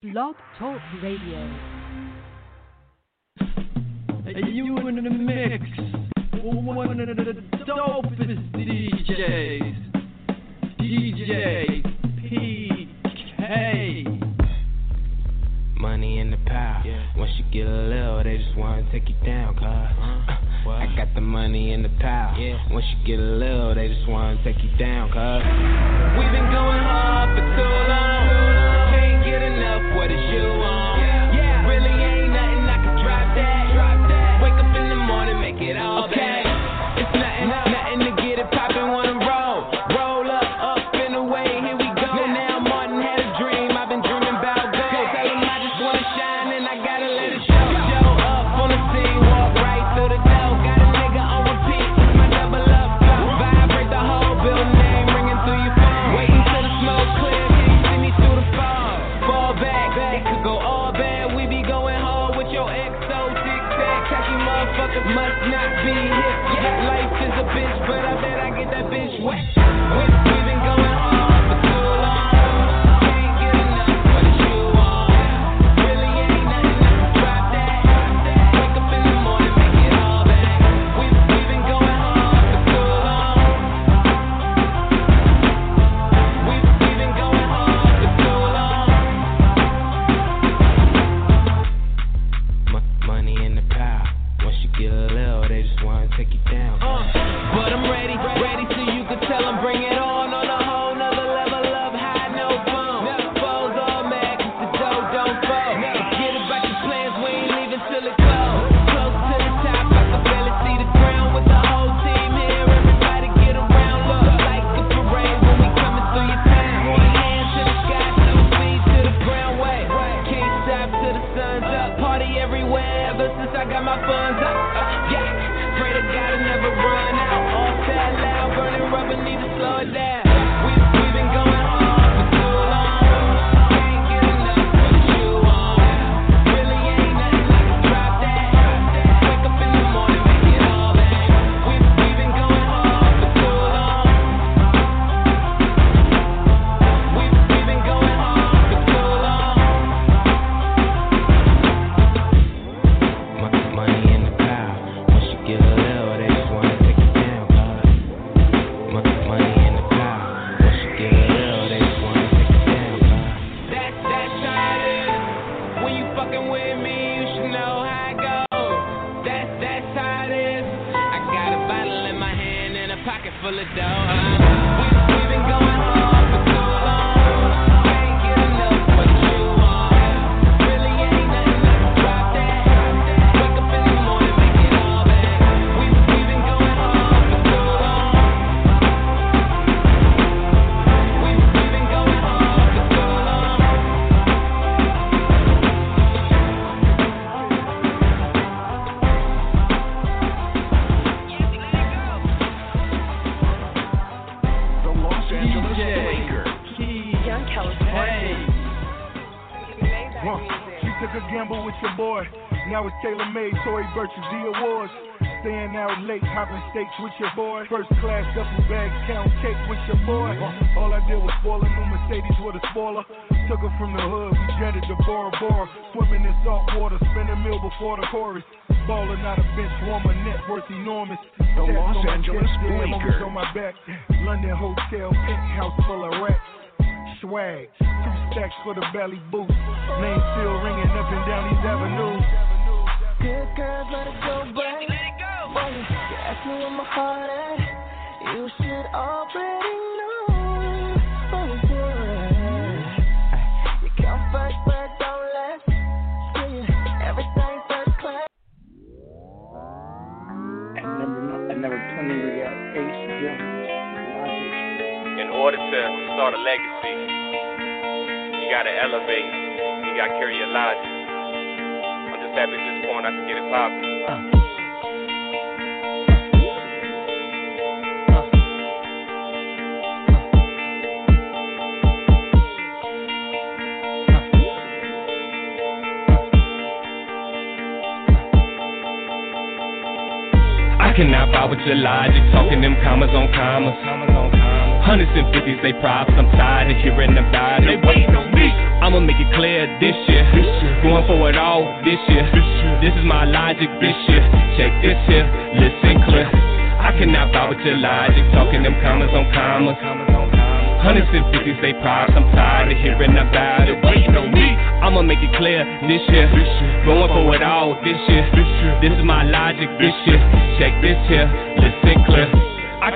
Blog Talk Radio. Are you in the mix one of the dopest DJs, DJ PK. Money in the power. Yeah. Once you get a little, they just wanna take you down, cuz. Uh, I got the money in the power. Yeah. Once you get a little, they just wanna take you down, cuz. We've been going hard for two. Taylor May, Tory Burch's The Awards. Staying out late, hopping steaks with your boy. First class, duffel bag, count cake with your boy. All I did was spoil a new Mercedes with a spoiler. Took her from the hood, we jetted to Bora bar. Swimming in salt water, spending meal before the chorus. out of a bench warmer, net worth enormous. The Los Angeles Bleaker. on my back. London hotel, penthouse full of rats swag. Two stacks for the belly boost. Name still ringing up and down these avenues. Good girls, let it go, baby. Let it go. You ask me where my heart at. You should already know. Oh yeah. it. You come first, but don't last. Yeah, you everything first class. And number, number 20, we got Ace Jones. Logic. In order to start a legacy, you gotta elevate. You gotta carry your logic tap at this point, I can get it. Uh. cannot vibe with your logic, talking them commas on commas. Hundreds and fifties, they props. I'm tired of hearing about it. They waiting on me. I'ma make it clear this year. Going for it all this year. This is my logic this year. Check this here, listen clear. I cannot buy with your logic, talking them commas on commas. Hundreds and fifties, they props. I'm tired of hearing about it. Waiting on me. I'ma make it clear this year. This year. Going for it all this year. This is my logic this year. Check this here, listen clear.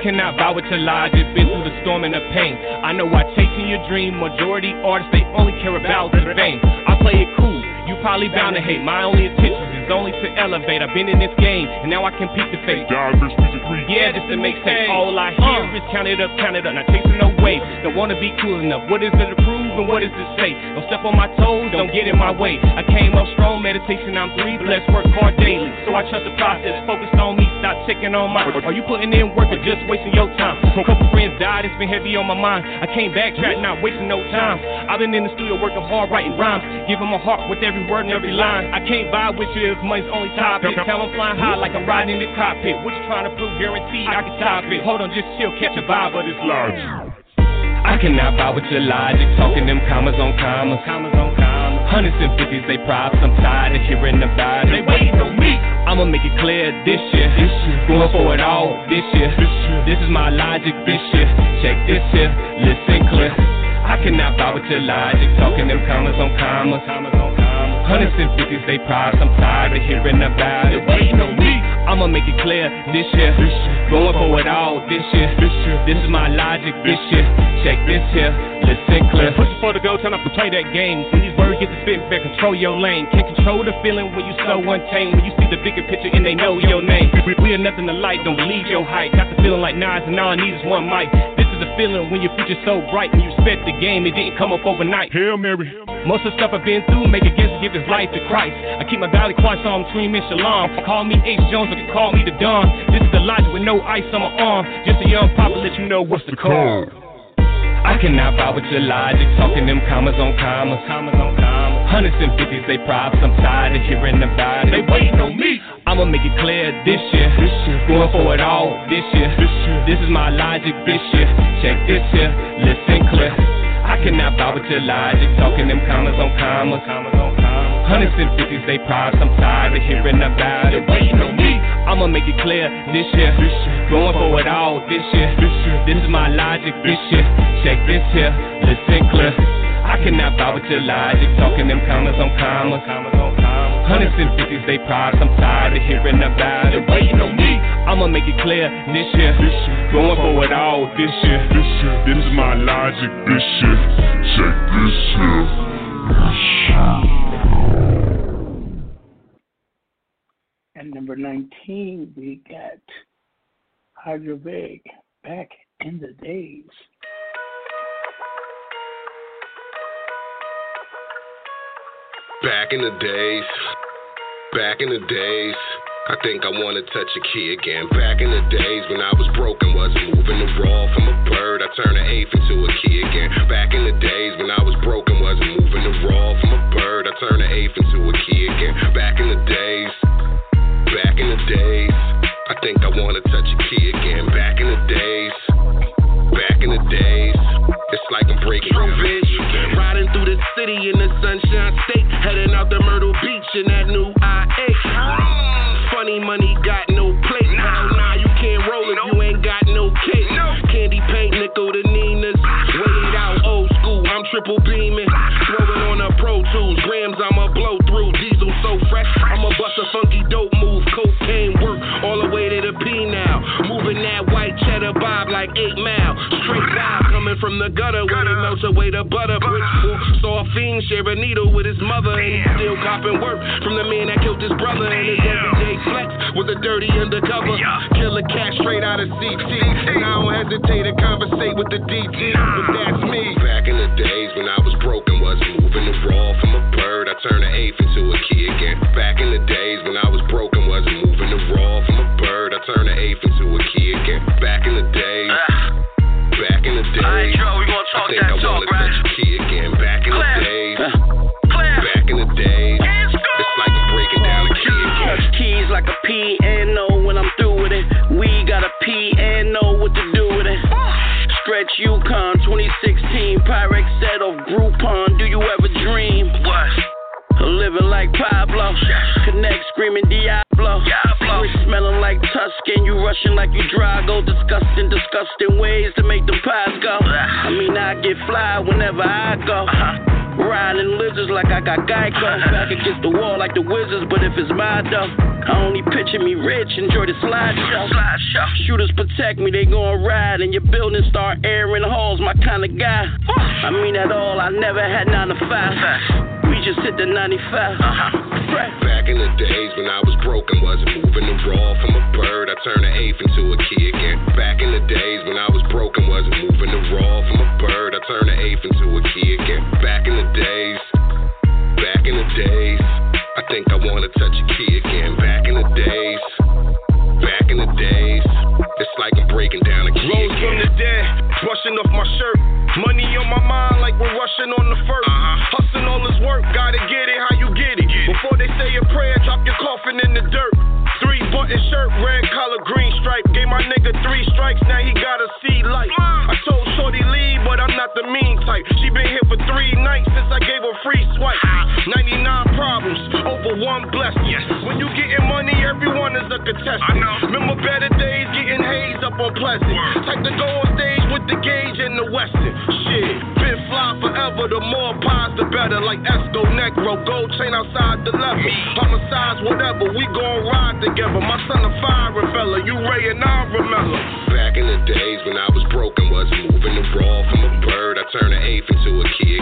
I cannot buy with your logic. Been through the storm and the pain. I know I chasing your dream. Majority artists, they only care about the fame. I play it cool. You probably bound to hate. My only intention is only to elevate. I've been in this game, and now I compete to fate. Yeah, just to make sense. All I hear is count it up, count it up. Not chasing no wave. Don't wanna be cool enough. What is it to prove and what is it say? Don't step on my toes, don't get in my way. I came up strong, meditation, I'm three blessed, work hard daily. So I trust the process, focused on me, stop checking on my. Are you putting in work or just wasting your time? A couple friends died, it's been heavy on my mind. I came back, track, not wasting no time. I've been in the studio working hard, writing rhymes, giving my heart with every word and every line. I can't vibe with you if money's only topic. Tell I'm flying high like I'm riding in the cockpit. What you trying to prove? Guaranteed I can top it. Hold on, just chill, catch a vibe of this large. I cannot buy with your logic, talking them commas on commas. Commas on commas. Hundreds and fifties, they props. I'm tired of hearing about it. They waiting on me. I'ma make it clear this year. This year. Going for it all this year. This year. This is my logic this year. Check this here, listen clear. I cannot buy with your logic, talking them commas on commas. Commas on commas. Hundreds and fifties, they props. I'm tired of hearing about it. They Waiting on me. I'ma make it clear this year. Going for it all this year. This is my logic this year. Check this here, listen clear. Push for the goal, turn up to play that game. These get to spitting fair, control your lane. Can't control the feeling when you so untamed. When you see the bigger picture and they know your name. We, are nothing alike, don't believe your hype. Got the feeling like Nas and all I need is one mic. This is the feeling when your future's so bright. When you respect the game, it didn't come up overnight. Hail Mary. Most of the stuff I've been through make it against give his life to Christ. I keep my valley quiet so I'm screaming shalom. Call me H. Jones or call me the Don. This is the logic with no ice on my arm. Just a young papa let you know what's the call. I cannot buy with your logic, talking them commas on commas. Commas on commas. Hundreds and fifties, they props. I'm tired of hearing about it. They waiting on me. I'ma make it clear this year. This year. Going for it all this year. This year. This is my logic this year. Check this here, listen clear. I cannot buy with your logic, talking them commas on commas. Commas on commas. Hundreds and fifties, they props. I'm tired of hearing about it. Waiting on me. I'ma make it clear this year. Going for it all this year. This is my logic this year. Check this here, listen clear. I cannot buy with your logic, talking them commas on commas. Hundreds and fifties, they props. I'm tired of hearing about it. Waiting on me. I'ma make it clear this year. Going for it all this year. This is my logic this year. Check this here. At number 19, we got Hydrovig, Back in the Days. Back in the days, back in the days. I think I wanna touch a key again. Back in the days when I was broken, wasn't moving the raw from a bird. I turned an eighth into a key again. Back in the days when I was broken, I wanna touch a key again. Back in the days, back in the days. It's like I'm breaking through bitch. Riding through the city in the sunshine state, heading out to Myrtle Beach in that new IA. Funny money got no plate. Hell nah, you can't roll if you ain't got no cake. Candy paint, nickel to Nina's. Wait out, old school. I'm triple beaming. Throwing on a Pro Tools. Grams, I'ma blow through. Diesel so fresh. I'ma bust a funky dope white cheddar bob like 8 mile. Straight live coming from the gutter where it melts away the butter. Bricks saw a fiend share a needle with his mother. And he still copping work from the man that killed his brother. And his everyday flex was a dirty undercover. Killer cat straight out of CT. And I don't hesitate to conversate with the DT. But that's me. Back in the days when I was broken, screaming Diablo. Diablo. smelling like Tuscan. You rushing like you Drago. Disgusting, disgusting ways to make them pies go. I mean, I get fly whenever I go. Uh-huh. Riding lizards like I got Geico. Back against the wall like the wizards, but if it's my dough, I only picture me rich, enjoy the slideshow. Slide Shooters protect me, they gon' ride, and your building start airing halls, my kind of guy. I mean that all, I never had 9 to 5. We just hit the 95. Uh-huh. Back in the days when I was broken, wasn't moving the raw from a bird. I turned an eighth into a key again. Back in the days when I was broken, wasn't moving the raw from a bird. I turned an eighth into a key again. Back in the days, back in the days. I think I wanna touch a key again. Back in the days, back in the days. It's like I'm breaking down a key Rose again. from the dead, brushing off my shirt. Money on my mind like we're rushing on the 1st prayer, drop your coffin in the dirt. Three button shirt, red collar, green stripe. Gave my nigga three strikes, now he gotta see light. I told Shorty leave, but I'm not the mean type. She been here for three nights since I gave her free swipe. 99 problems over one blessing. Yes. When you getting money, everyone is a contestant. I know. Remember better days getting haze up on Pleasant. Type to go on stage with the gauge and the Western. Shit, been fly forever. The more pies, the better. Like Esco Negro, gold chain outside the level. Homicides, whatever. We gon' ride together. My son a fire fella. You Ray and I remember. Back in the days when I was broken, wasn't moving the raw from a bird. I turned an ape into a key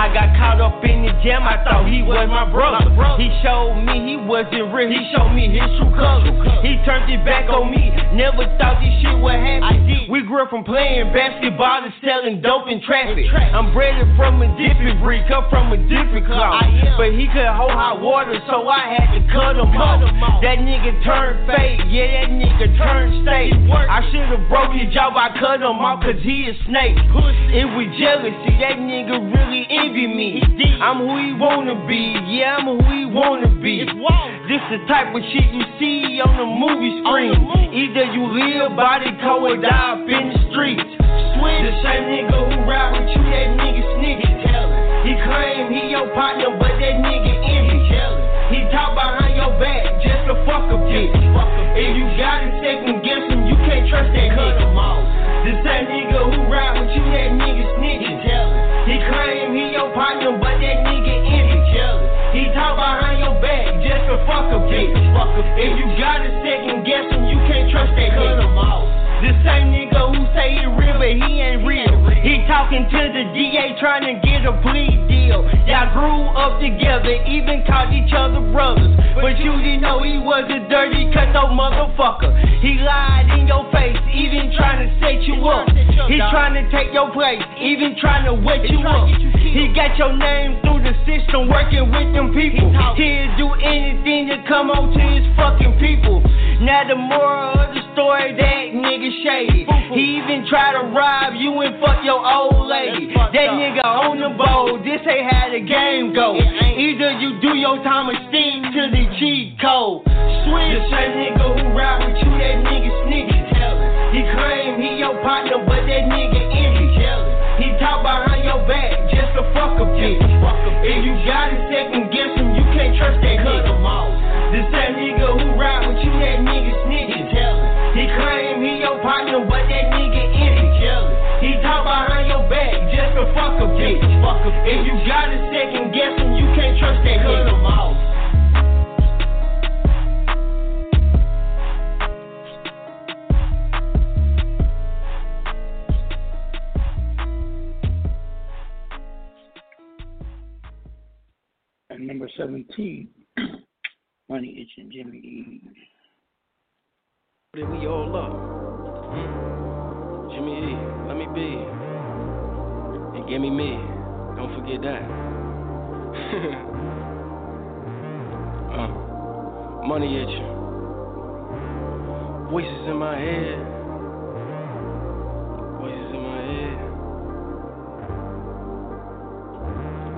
I got caught up in the jam, I thought he was my brother. He showed me he wasn't real, he showed me his true colors. He turned it back on me, never thought this shit would happen. We grew up from playing basketball to selling dope in traffic. I'm bred from a different breed, come from a different cloth. But he could hold hot water, so I had to cut him off. That nigga turned fake, yeah, that nigga turned state. I should've broke his jaw, I cut him off, cause he a snake. It was jealousy, that nigga really envy me. I'm who he wanna be, yeah, I'm who he wanna be. This the type of shit you see on the movie screen. Either you live by the code or die up in the streets. Switch. The same nigga who ride with you, that nigga snitch. He claim he your partner, but that nigga empty. He talk behind your back just to fuck a bitch. If you got to second guess him, you can't trust that nigga. The same nigga who ride with you, that nigga snitching. He claim he your partner, but that nigga empty. He talk behind your back just to fuck a bitch. If you got to second guess him, you can't trust that nigga. The same nigga who say he real, but he ain't real. He talking to the DA trying to get a plea deal. Y'all grew up together, even called each other brothers. But you didn't know he was a dirty cutthroat motherfucker. He lied in your face, even trying to set you up. He trying to take your place, even trying to wet you up. He got your name through the system, working with them people. He'll do anything to come on to his fucking people. Now the moral of the story, that nigga shady. He even tried to rob you and fuck your old lady. That nigga on the boat, this ain't how the game go. Either you do your time or stick to the cheat code. Switch. The same nigga who ride with you, that nigga snitching. He claim he your partner, but that nigga empty. He talk behind your back just to fuck a bitch. If you got to second guess him, you can't trust that nigga. The same nigga who ride with you, that nigga snitching. He claim a bitch. If you got to second guess him, you can't trust that nigga. And number 17, Money Itching Jimmy E. Then we all up. Hmm. Jimmy E, let me be. And give me me. Don't forget that. uh, money itch. Voices in my head. Voices in my head.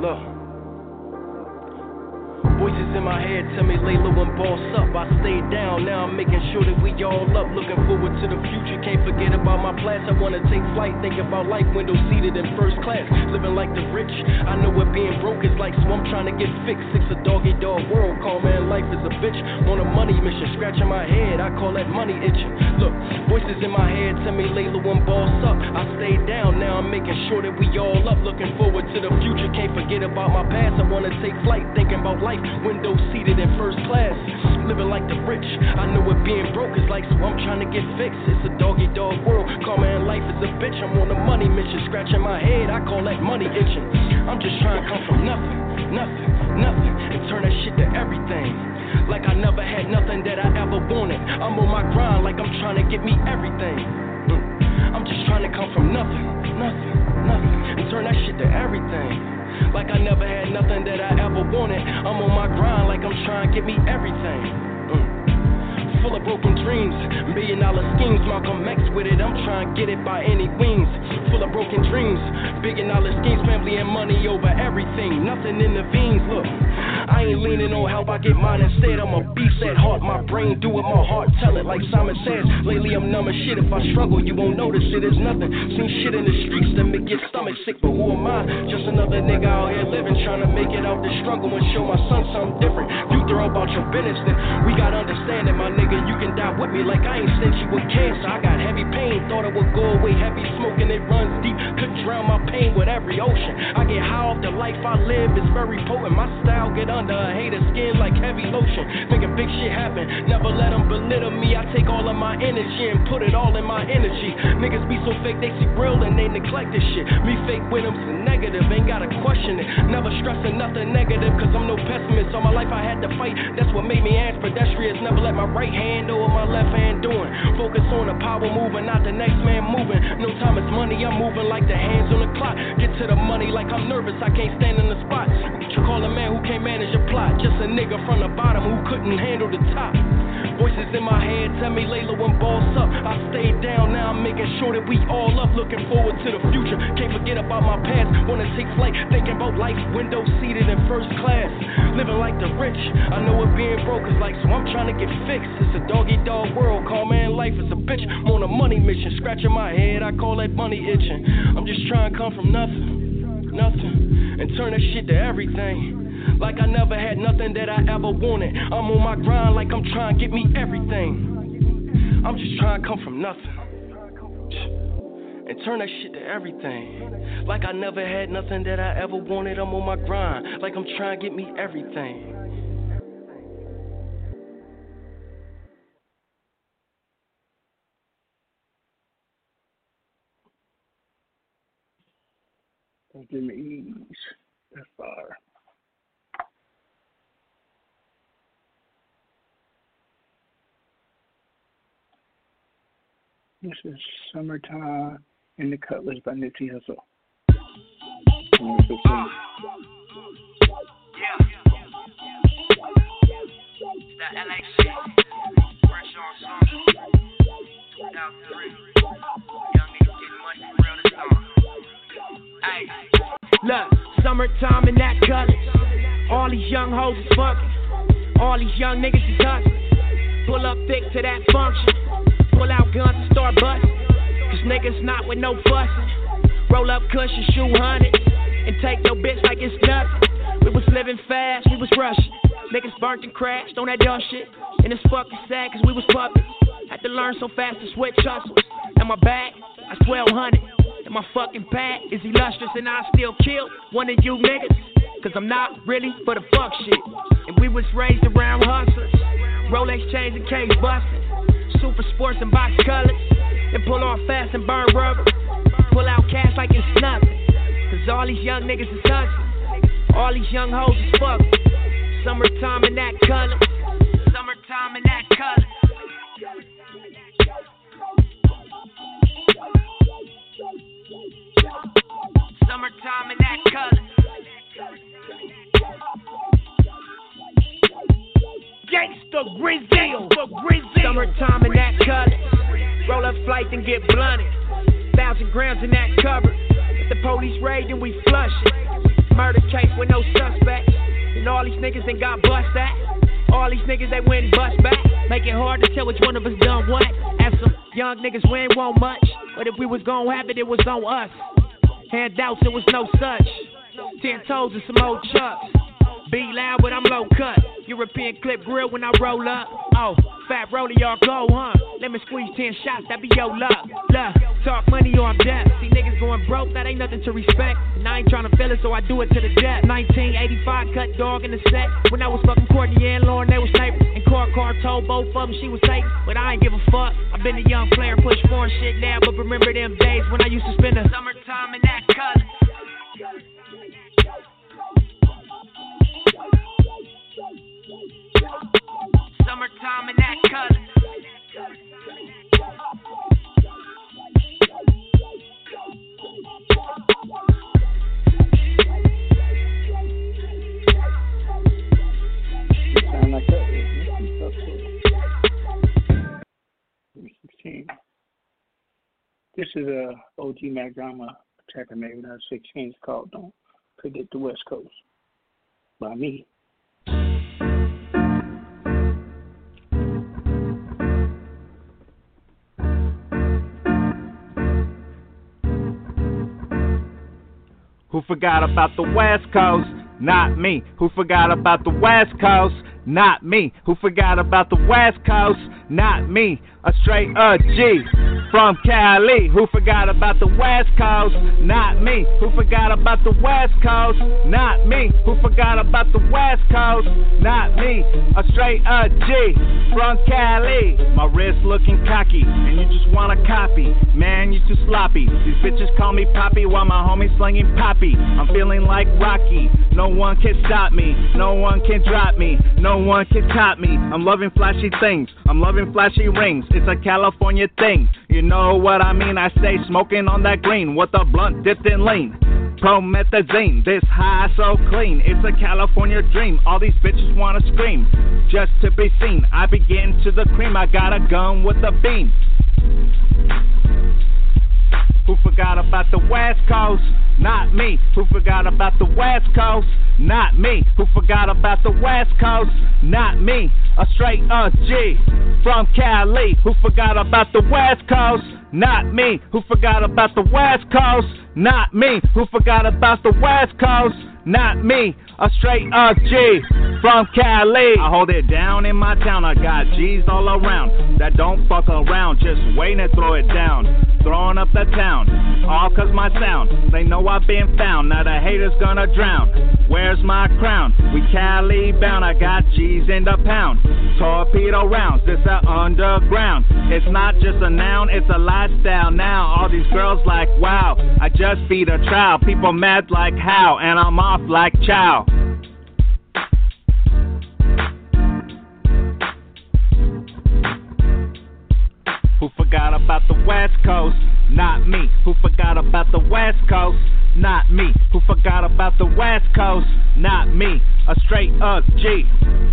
Look. Voices in my head tell me lay low and boss up. I stayed down, now I'm making sure that we all up. Looking forward to the future, can't forget about my plans. I wanna take flight, think about life, window seated in first class. Living like the rich, I know what being broke is like, so I'm trying to get fixed. It's a doggy dog world, call man, life is a bitch. On a money mission, scratching my head, I call that money itching. Look, voices in my head tell me lay low and boss up. I stayed down, now I'm making sure that we all up. Looking forward to the future, can't forget about my past. I wanna take flight, thinking about life window seated in first class. Living like the rich, I know what being broke is like, so I'm trying to get fixed. It's a doggy dog world, call man life is a bitch. I'm on a money mission, scratching my head, I call that money itching. I'm just trying to come from nothing, nothing, nothing, and turn that shit to everything. Like I never had nothing that I ever wanted. I'm on my grind like I'm trying to get me everything. Mm. I'm just trying to come from nothing, nothing, nothing, and turn that shit to everything. Like I never had nothing that I ever wanted. I'm on my grind like I'm trying to get me everything. Mm. Full of broken dreams, million dollar schemes. Malcolm X with it, I'm trying to get it by any wings. Full of broken dreams, billion dollar schemes, family and money over everything. Nothing in the veins, look. I ain't leaning on help, I get mine instead. I'm a beast at heart, my brain do it, my heart tell it. Like Simon says, lately I'm numb as shit. If I struggle, you won't notice it. it is nothing. Seen shit in the streets that make your stomach sick, but who am I? Just another nigga out here living, trying to make it out the struggle and show my son something different. You throw about your business, then we got understanding, my nigga. You can die with me like I ain't sent you with cancer. I got heavy pain, thought it would go away. Heavy smoking, it runs deep. Couldn't drown my pain with every ocean. I get high off the life I live, it's very potent. My style get under a hater skin like heavy lotion. Making big shit happen, never let them belittle me. I take all of my energy and put it all in my energy. Niggas be so fake, they see real and they neglect this shit. Me fake with them, so negative, ain't gotta question it. Never stressing nothing negative, cause I'm no pessimist. All my life I had to fight, that's what made me ask pedestrians. Never let my right hand know what my left hand doing. Focus on the power moving, not the next man moving. No time is money, I'm moving like the hands on the clock. Get to the money like I'm nervous, I can't stand in the spot. You call a man who can't manage a plot, just a nigga from the bottom who couldn't handle the top. Voices in my head tell me Layla and boss up. I stayed down, now I'm making sure that we all up. Looking forward to the future. Can't forget forget about my past. Wanna take flight, thinking about life, window seated in first class. Living like the rich, I know what being broke is like, so I'm trying to get fixed. It's a doggy dog world, call man life is a bitch. I'm on a money mission, scratching my head, I call that money itching. I'm just trying to come from nothing, nothing, and turn that shit to everything. Like I never had nothing that I ever wanted. I'm on my grind like I'm trying to get me everything. I'm just trying to come from nothing and turn that shit to everything. Like I never had nothing that I ever wanted. I'm on my grind, like I'm trying to get me everything. Don't ease. That's fire. This is Summertime in the Cutlass by Nipsey Hussle. That LA shit. Fresh on song. 2003. Young niggas. Hey. Look, summertime in that Cutlass. All these young hoes is fucking. All these young niggas is hustling. Pull up thick to that function. Pull out guns and start busting. Cause niggas not with no fussing. Roll up cushion, shoe hunted. And take your bitch like it's nothing. We was living fast, we was rushing. Niggas burnt and crashed on that dumb shit. And it's fucking sad cause we was puppets. Had to learn so fast to switch hustles. And my bag, that's 1200. My fucking pad is illustrious and I still kill one of you niggas. Cause I'm not really for the fuck shit. And we was raised around hustlers. Rolex chains and case busting. Super sports and box colors. And pull off fast and burn rubber. Pull out cash like it's nothing. Cause all these young niggas is hustling. All these young hoes is fucking. Summertime in that Cutlass. Summertime in that Cutlass. Summertime in that Cutlass. Gangsta Grizzle for. Summertime in that Cutlass. Roll up flight and get blunted. Thousand grams in that cover. If the police raid, then we flush it. Murder case with no suspect. And all these niggas ain't got bust at. All these niggas they went bust back. Make it hard to tell which one of us done what. As some young niggas, we ain't want much. But if we was gonna have it, it was on us. Handouts, there was no such. Ten toes and some old chucks. Be loud, but I'm low cut. European clip grill when I roll up. Oh, fat roller, y'all go, huh? Let me squeeze 10 shots, that be your luck. Look, talk money or I'm dead. See niggas going broke, that ain't nothing to respect. And I ain't trying to feel it, so I do it to the death. 1985, cut dog in the set. When I was fucking Courtney and Lauren, they was neighbors. And Car Car told both of them she was safe. But I ain't give a fuck. I've been a young player, push foreign shit now. But remember them days when I used to spend a summertime in that Cutlass. Summertime in that Cutlass. This is a OG Mack Drama track I made when I was 16. It's called Don't Forget the West Coast by me. Who forgot about the West Coast? Not me. Who forgot about the West Coast? Not me. Who forgot about the West Coast? Not me. A straight up G from Cali. Who forgot about the West Coast? Not me. Who forgot about the West Coast? Not me. Who forgot about the West Coast? Not me. A straight up G from Cali. My wrist looking cocky, and you just wanna copy. Man, you too sloppy. These bitches call me Poppy while my homies slinging Poppy. I'm feeling like Rocky. No one can stop me. No one can drop me. No one can top me. I'm loving flashy things. I'm loving flashy rings. It's a California thing. You know what I mean? I stay smoking on that green with a blunt dipped in lean. Promethazine, this high so clean. It's a California dream. All these bitches wanna scream just to be seen. I begin to the cream. I got a gun with a beam. Who forgot about the West Coast? Not me. Who forgot about the West Coast? Not me. Who forgot about the West Coast? Not me. A straight G from Cali. Who forgot about the West Coast? Not me. Who forgot about the West Coast? Not me. Who forgot about the West Coast? Not me. A straight up G from Cali. I hold it down in my town. I got G's all around that don't fuck around. Just wait to throw it down. Throwing up the town. All cause my sound. They know I've been found. Now the haters gonna drown. Where's my crown? We Cali bound. I got G's in the pound. Torpedo rounds. This a underground. It's not just a noun. It's a lifestyle now. All these girls like wow. I just beat a trial. People mad like how. And I'm off like chow. Who forgot about the West Coast? Not me. Who forgot about the West forgot about the West Coast? Not me. A straight up G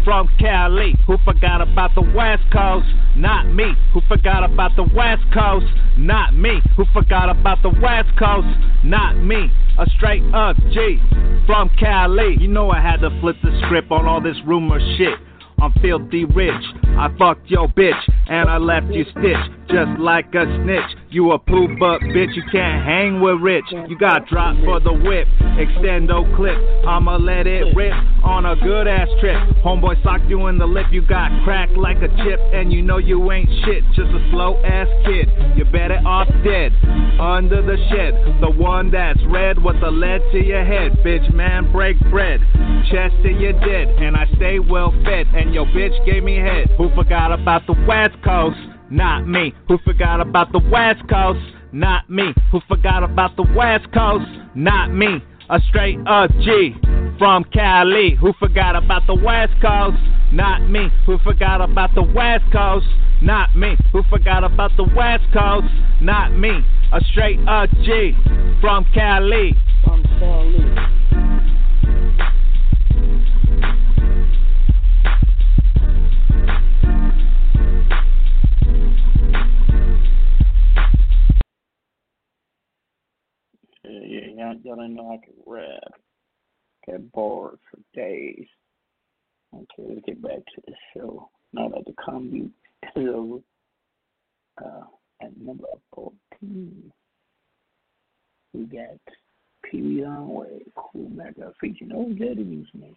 from Cali. Who forgot about the West Coast? Not me. Who forgot about the West Coast? Not me. Who forgot about the West Coast? Not me. A straight up G from Cali. You know I had to flip the script on all this rumor shit. I'm filthy rich. I fucked your bitch and I left you stitched just like a snitch. You a poo buck bitch, you can't hang with rich. You got dropped for the whip, extendo clip. I'ma let it rip on a good ass trip. Homeboy socked you in the lip, you got cracked like a chip, and you know you ain't shit, just a slow ass kid. You're better off dead under the shed. The one that's red with the lead to your head. Bitch, man, break bread. Chest to your dead, and I stay well fed. And your bitch gave me head. Who forgot about the West Coast? Not me. Who forgot about the West Coast? Not me. Who forgot about the West Coast? Not me. A straight up G from Cali. Who forgot about the West Coast? Not me. Who forgot about the West Coast? Not me. Who forgot about the West Coast? Not me. A straight up G from Cali. From Cali. Y'all, y'all didn't know I could rap. Got bored for days. Okay, let's get back to the show. Now that the commute is over, uh, at number 14, we got Pee Wee Longway, Cool uh, featuring Old Daddy Newsman.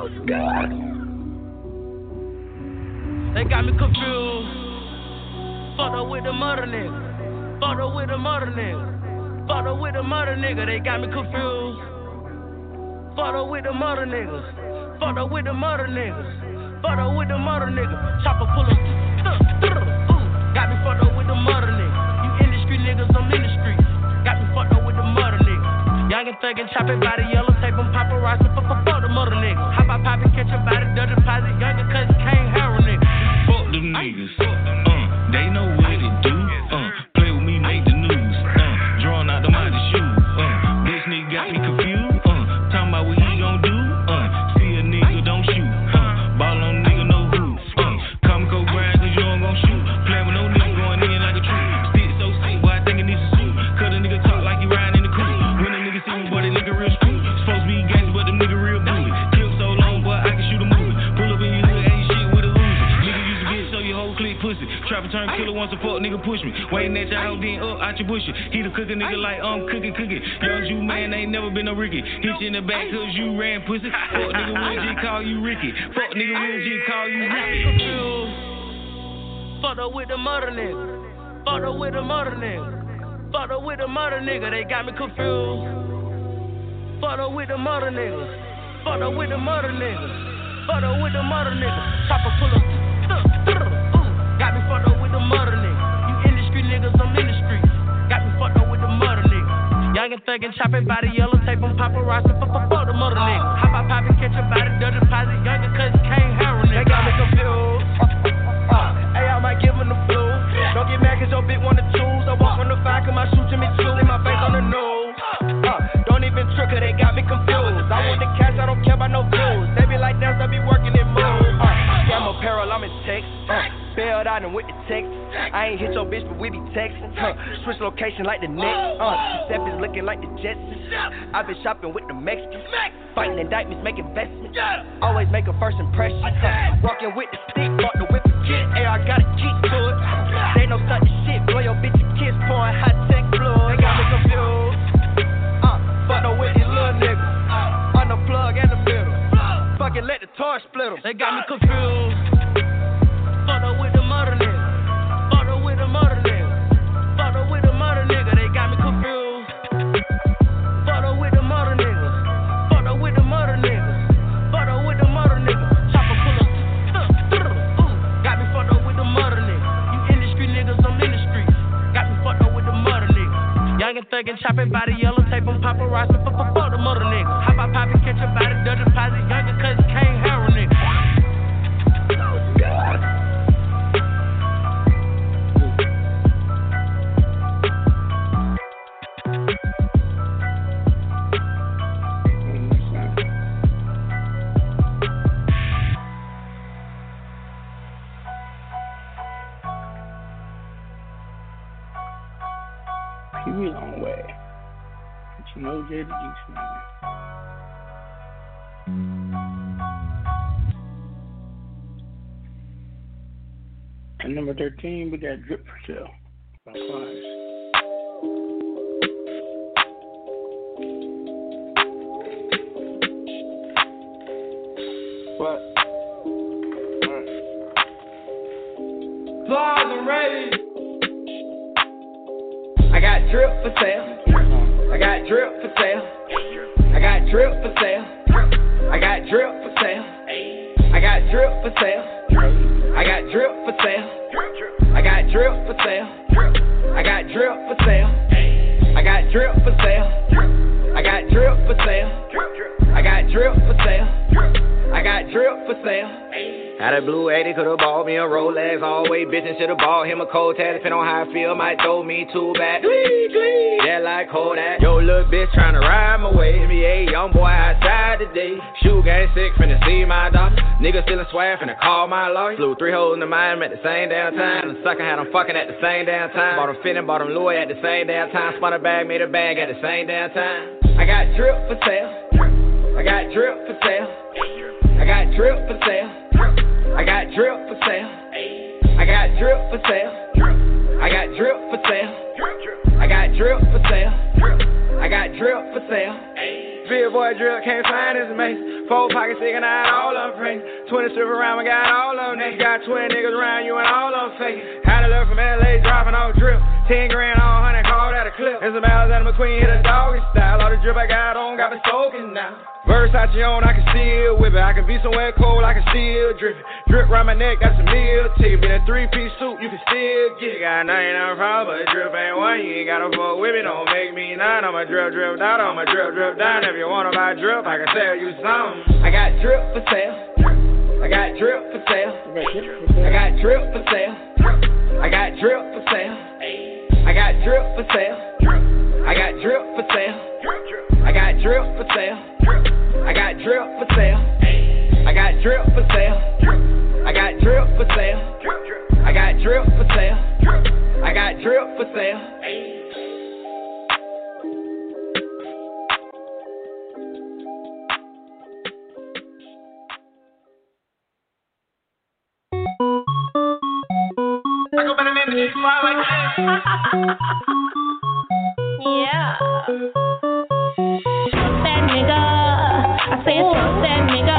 Those guys. They got me confused. Fucked up with the mother nigga. Fucked up with the mother nigga. Fucked up with the mother nigga. They got me confused. Fucked up with the mother niggas. Fucked up with the mother niggas. Fucked up with the mother nigga. Chopper of. Ooh, got me fucked up with the mother nigga. You industry niggas, I'm in the. Got me fucked up with the mother nigga. Young and thuggin', chop it by the yellow tape, I'm paparazzi, up with the murder nigga. Fucked up with the murder nigga. Fucked up with the murder nigga. They got me confused. Fucked up with the murder nigga. Fucked up with the murder nigga. Fucked up with the murder nigga. Chopper of. Ooh, got me fucked up with the murder nigga. You industry niggas, I'm in the streets. Got me fucked up with the murder nigga. Young and thuggin', chopping by the yellow tape, I'm paparazzi, fuck, I with the text. I ain't hit your bitch, but we be texting. Huh. Switch location like the next. Uh, Step is looking like the Jetsons. i been shopping with the Mexicans. Fighting indictments, making investments. Always make a first impression. Huh. Walking with the stick, bought the whip again. Hey, I gotta keep to it. They know such shit. Blow your bitch a kiss, pouring high tech fluid. They got me confused. Uh, fuck no with these little niggas. On the plug in the middle. Fucking let the torch split 'em. They got me confused. thuggin', chopping body all that The had them fucking at the same damn time. Bought him fitting, bought him Louis at the same damn time. Spun a bag, made a bag at the same damn time. I got drip for sale. I got drip for sale. I got drip for sale. I got drip for sale. I got drip for sale. I got drip for sale. I got drip for sale. I got drip for sale. Big boy drip, can't find his mate. Four pockets sticking out, all of them. 20 strip around, we got all of them. Niggas Got 20 niggas around you and all of them fake. Had a love from LA, dropping off drip. 10 grand on 100, called out a clip. And some Al's out of McQueen, hit a doggy style. All the drip I got on, got me soaking now. Versace on, I can still whip it. I can be somewhere cold, I can still drip it. Drip round my neck, got some meal ticket. In a three piece suit, you can still get it. Got nothing on problem, but drip ain't one. You ain't gotta fuck with me, don't make me none. I'ma drip, drip down, I'ma drip, drip down. If you wanna buy drip, I can sell you some. I got drip for sale. I got drip for sale. I got drip for sale. I got drip for sale. I got drip for sale. I got drip for sale. I got drip for sale. I got drip for sale. I got drip for sale. I got drip for sale. I got drip for sale. I got drip for sale. Yeah. Fuck that nigga. I said fuck that nigga.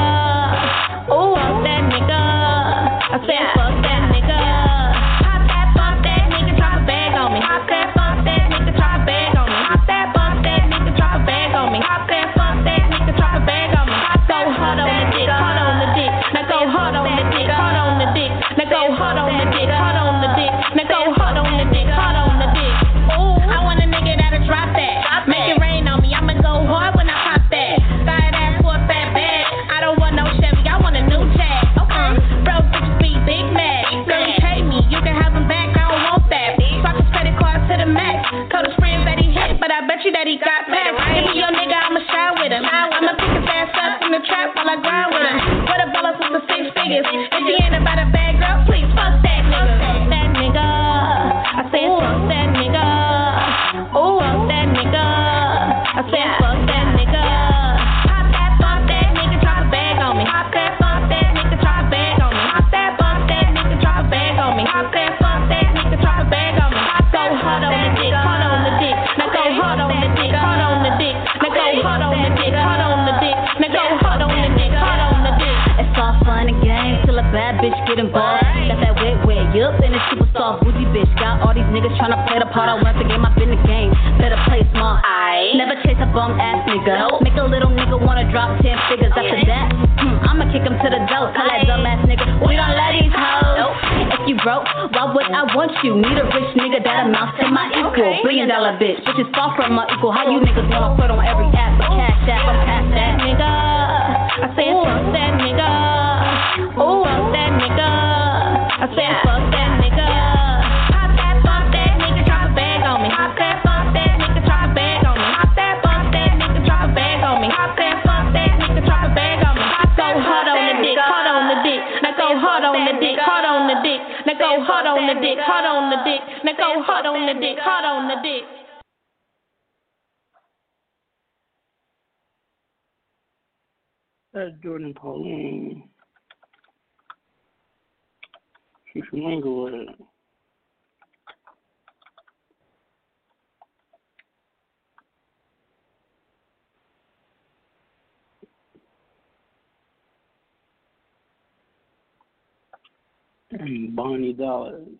Niggas tryna play the part. I want the game, I've been the game. Better play small. I never chase a bum ass nigga. Make a little nigga wanna drop ten figures. After that, hmm, I'ma kick him to the door. Tell that dumb ass nigga, we don't let these hoes. If you broke, why would I want you? Need a rich nigga that amounts to my equal. Billion dollar bitch, bitches far from my equal. How you niggas wanna put on every app, but cash app, I'm past that nigga. I say fuck that nigga. Ooh, that nigga. I said fuck Now go hard on the dick, hard on the dick. Now go hard on the dick, hard on the dick. That's Jordan Pauline. She's from Inglewood. And Bonnie Dollars.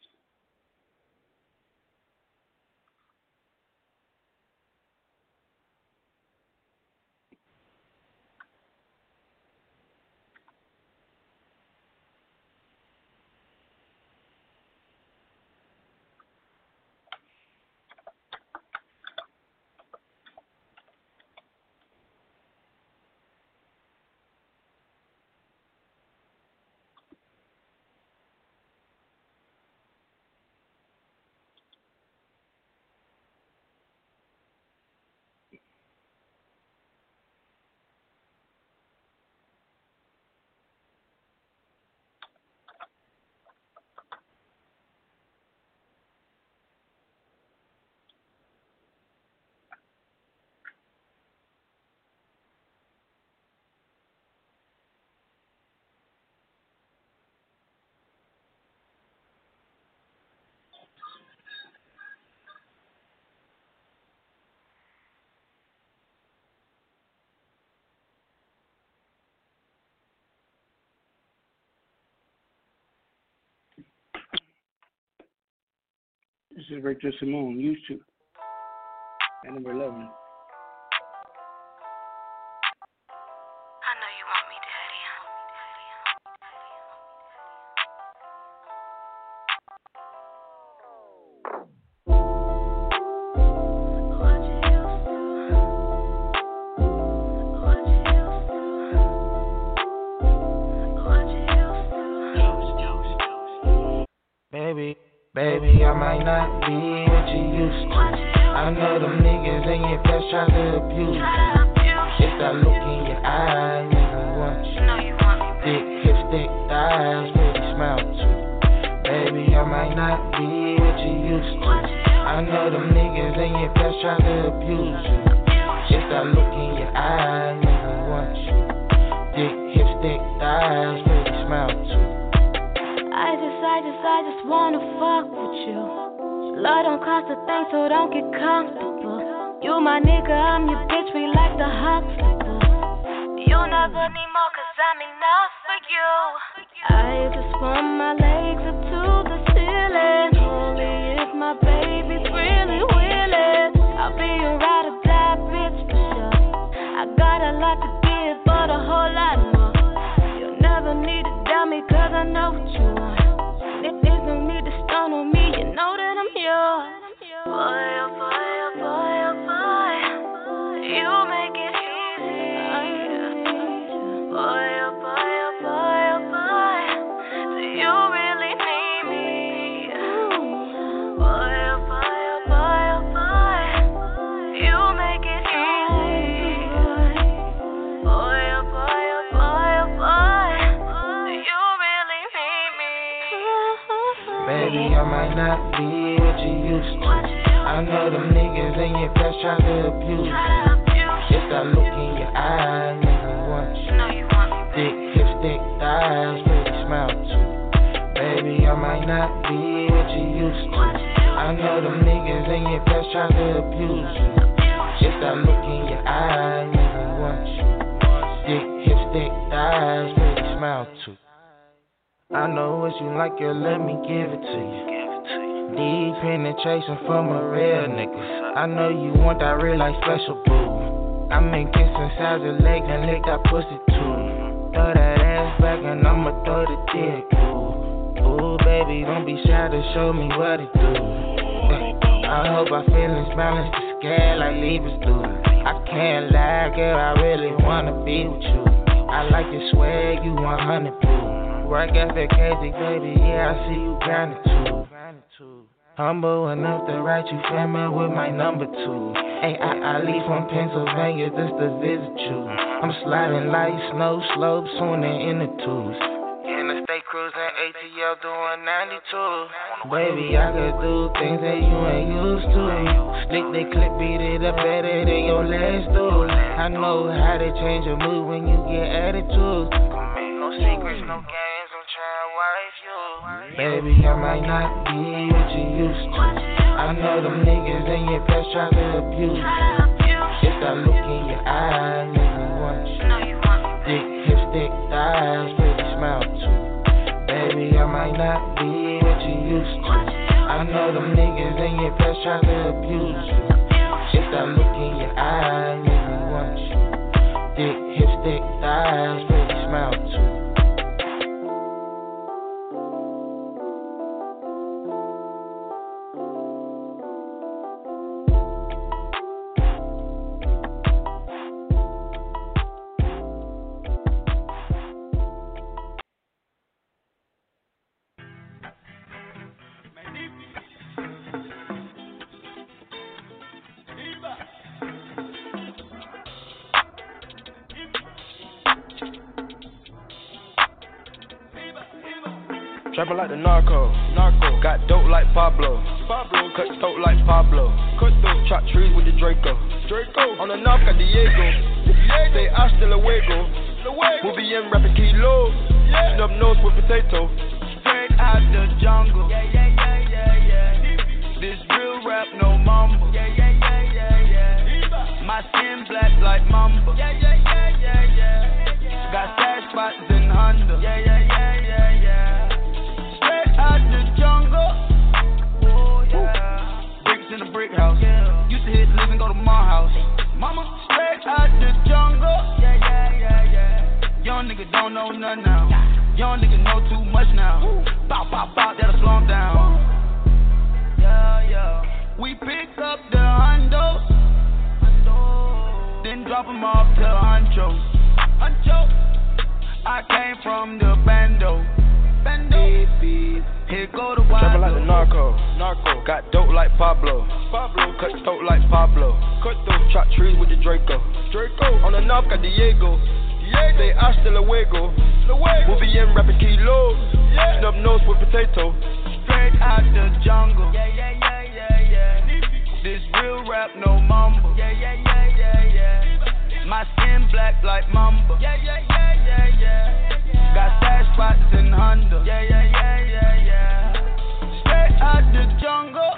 This is Victor Simone, used to. At number 11. Baby, I might not be what you used to. I know them niggas in your past try to abuse you. It's that look in your eye, nigga want you. Thick hips, thick thighs, pretty smile too. Baby, I might not be what you used to. I know them niggas in your past try to abuse you. It's that look in your eye, I know what you like, girl, let me give it to you. Deep penetration from a real nigga. I know you want that real like special boo. I mean kiss inside your leg and lick that pussy too. Throw that ass back and I'ma throw the dick. Ooh, baby, don't be shy to show me what it do. I hope our feelings balance the scale like Libras do. I can't lie, girl, I really wanna be with you. I like your swag, you 100 proof. Work ethic, crazy, baby, yeah, I see you gratitude. Humble enough to write you family with my number two. Hey, I, I leave from Pennsylvania just to visit you. I'm sliding like snow slopes on the inner tubes. Interstate cruising, ATL doing 92. Baby, I could do things that you ain't used to. Slick the clip, beat it up better than your last dude. I know how to change your mood when you get attitude. No secrets, no games, Baby, I might not be what you used to. I know them niggas in your past try to abuse you. It's that look in your eyes, make me want you. Dick, hips, thick thighs, pretty smile too. Baby, I might not be what you used to. I know them niggas in your past try to abuse you. It's that look in your eyes, make me want you. Dick, hips, thick thighs, Trapping like the narco, narco. Got dope like Pablo, Pablo. Cut throat like Pablo, cut throat. Chop trees with the Draco, Draco. On the knock at Diego, Diego. Say hasta luego, luego. We'll be in rapping kilos, yeah. Snub nose with potato. Straight out the jungle, yeah, yeah, yeah, yeah, yeah. This real rap, no mumble, yeah, yeah, yeah, yeah, yeah. My skin black like mamba, yeah, yeah, yeah, yeah, yeah. Got stash spots in Honda, yeah, yeah, my house. Mama, straight out the jungle, yeah, yeah, yeah, yeah. Young nigga don't know nothing now. Young nigga know too much now. Bow, bow, bow, that'll slow him down. Yeah, yeah. We pick up the hundos, then drop 'em off to Huncho. Huncho. I came from the bando. Bando. Here go the wild. Trapping like the narco. Narco. Got dope like Pablo. Pablo. Cut throat like Pablo. Cut throat. Chop trees with the Draco. Draco. On the knock at Diego. Diego. Say hasta luego. Luego. We'll be in rapping kilos. Yeah. Snub nose with potato. Straight out the jungle. Yeah, yeah, yeah, yeah, yeah. This real rap, no mumble. Yeah, yeah, yeah, yeah, yeah. My skin black like mamba. Yeah, yeah, yeah, yeah, yeah. Got stash spots in Honda. Yeah, yeah, yeah, yeah, yeah. Straight out the jungle.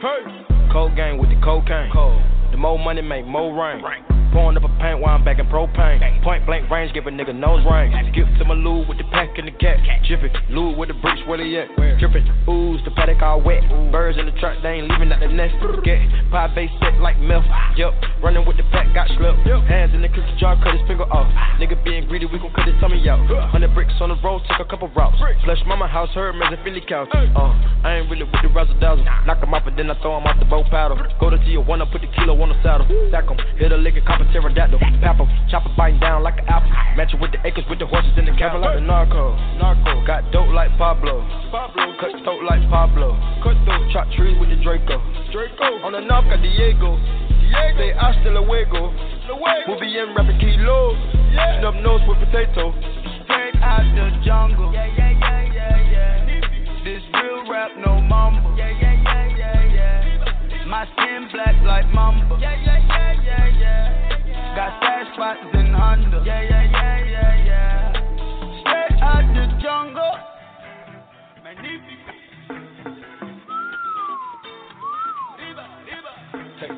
Hey. Cold gang with the cocaine. Cold. The more money make more rain. rain. Pouring up a paint while I'm back in propane. Point blank range, give a nigga nose range. Skip to my loo with the pack and the cat. Jiffy, loo with the bricks, where they at? Drippin', ooze, the paddock all wet. Birds in the truck, they ain't leaving out the nest. Get pie base set like milk. Yup, running with the pack, got slipped. Hands in the cookie jar, cut his finger off. Nigga being greedy, we gon' cut his tummy out. Hundred bricks on the road, took a couple routes. Flush mama house, her man, Philly couch. Uh, I ain't really with the razzle dazzle. Knock him off and then I throw him off the boat paddle. Go to Tijuana, put the kilo on the saddle. Stack him, hit a lick and cop a pterodactyl. Pap him, chop it biting down like an apple. Match it with the acres, with the horses in the cabin like the narco. Narco, got dope like Pablo. Pablo, cut throat like Pablo. Cut throat, chop trees with the Draco. Draco, on the knock at Diego. Diego, say hasta luego. Luego, we'll be in rapping kilos. Yeah. Snub nose with potato. Straight out the jungle. Yeah, yeah, yeah, yeah, yeah. This real rap, no mumble. Yeah, yeah, yeah, yeah, yeah. My skin black like mamba. Yeah, yeah, yeah, yeah, yeah. Got stash spots in Honda. Yeah, yeah, yeah, yeah, yeah. Straight out the jungle. Magnifique.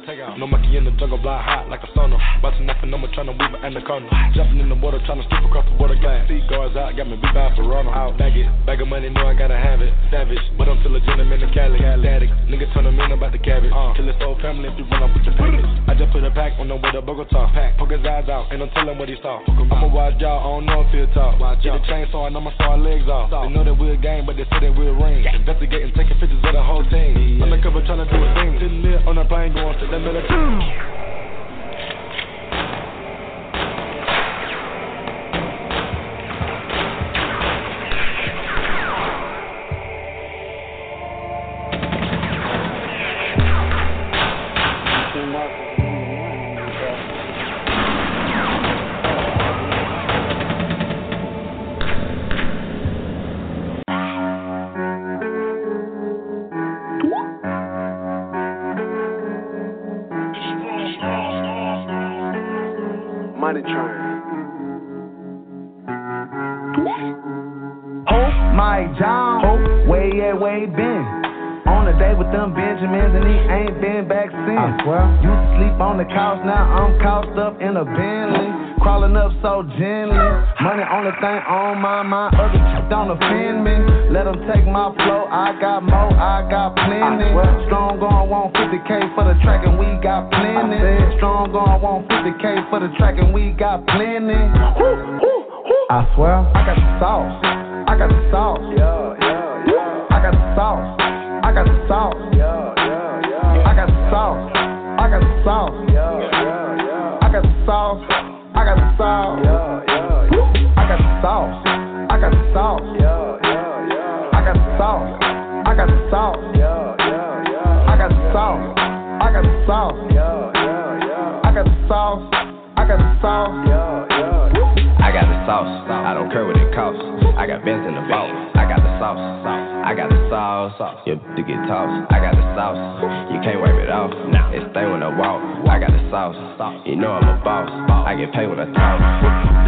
Take take. No monkey in the jungle, blind hot like a sauna. Busting up and I'm trying to weave an anaconda. Jumping in the water, trying to across the water glass. Guards out, got me bad for Ronald. Out, bag it, bag of money, know I gotta have it. Savage, but I'm still a gentleman in Cali. Static, nigga turn them in about the cabbage. Uh, kill his whole family if you run up with the package. I just put a pack on the way to Bogota. Pack, poke his eyes out, ain't no telling what he saw. I'ma watch y'all, I don't know if he'll talk. Get a chainsaw and I'ma saw legs off. They know that we're a gang, but they say that we're a ring. Investigating, taking pictures of the whole team. Undercover trying to do a thing. Didn't live on a plane going to the military. Benjamins and he ain't been back since. Used to sleep on the couch, now I'm couched up in a Bentley. Crawling up so gently. Money only thing on my mind, other shit don't offend me. Let them take my flow, I got more, I got plenty. Strong going, want 50k for the track and we got plenty. Strong going, want 50k for the track and we got plenty. I swear, I got the sauce. I got the sauce. Yeah, yeah, yeah. I got the sauce. I got the sauce. Yeah, yeah, got the sauce. Yeah, yeah, yeah. I got the sauce. I got the sauce. I got the sauce. I got the sauce. I got the sauce. I got the sauce. I got the sauce. I got the sauce. I got the sauce. I got the sauce. I got the sauce. I don't care what it costs. I got Benz in the vault. I got the sauce. I got the sauce. You to get tossed. I got the sauce. You can't wipe it off. Now it stay when I walk. I got the sauce. You know I'm a boss. I get paid when I talk.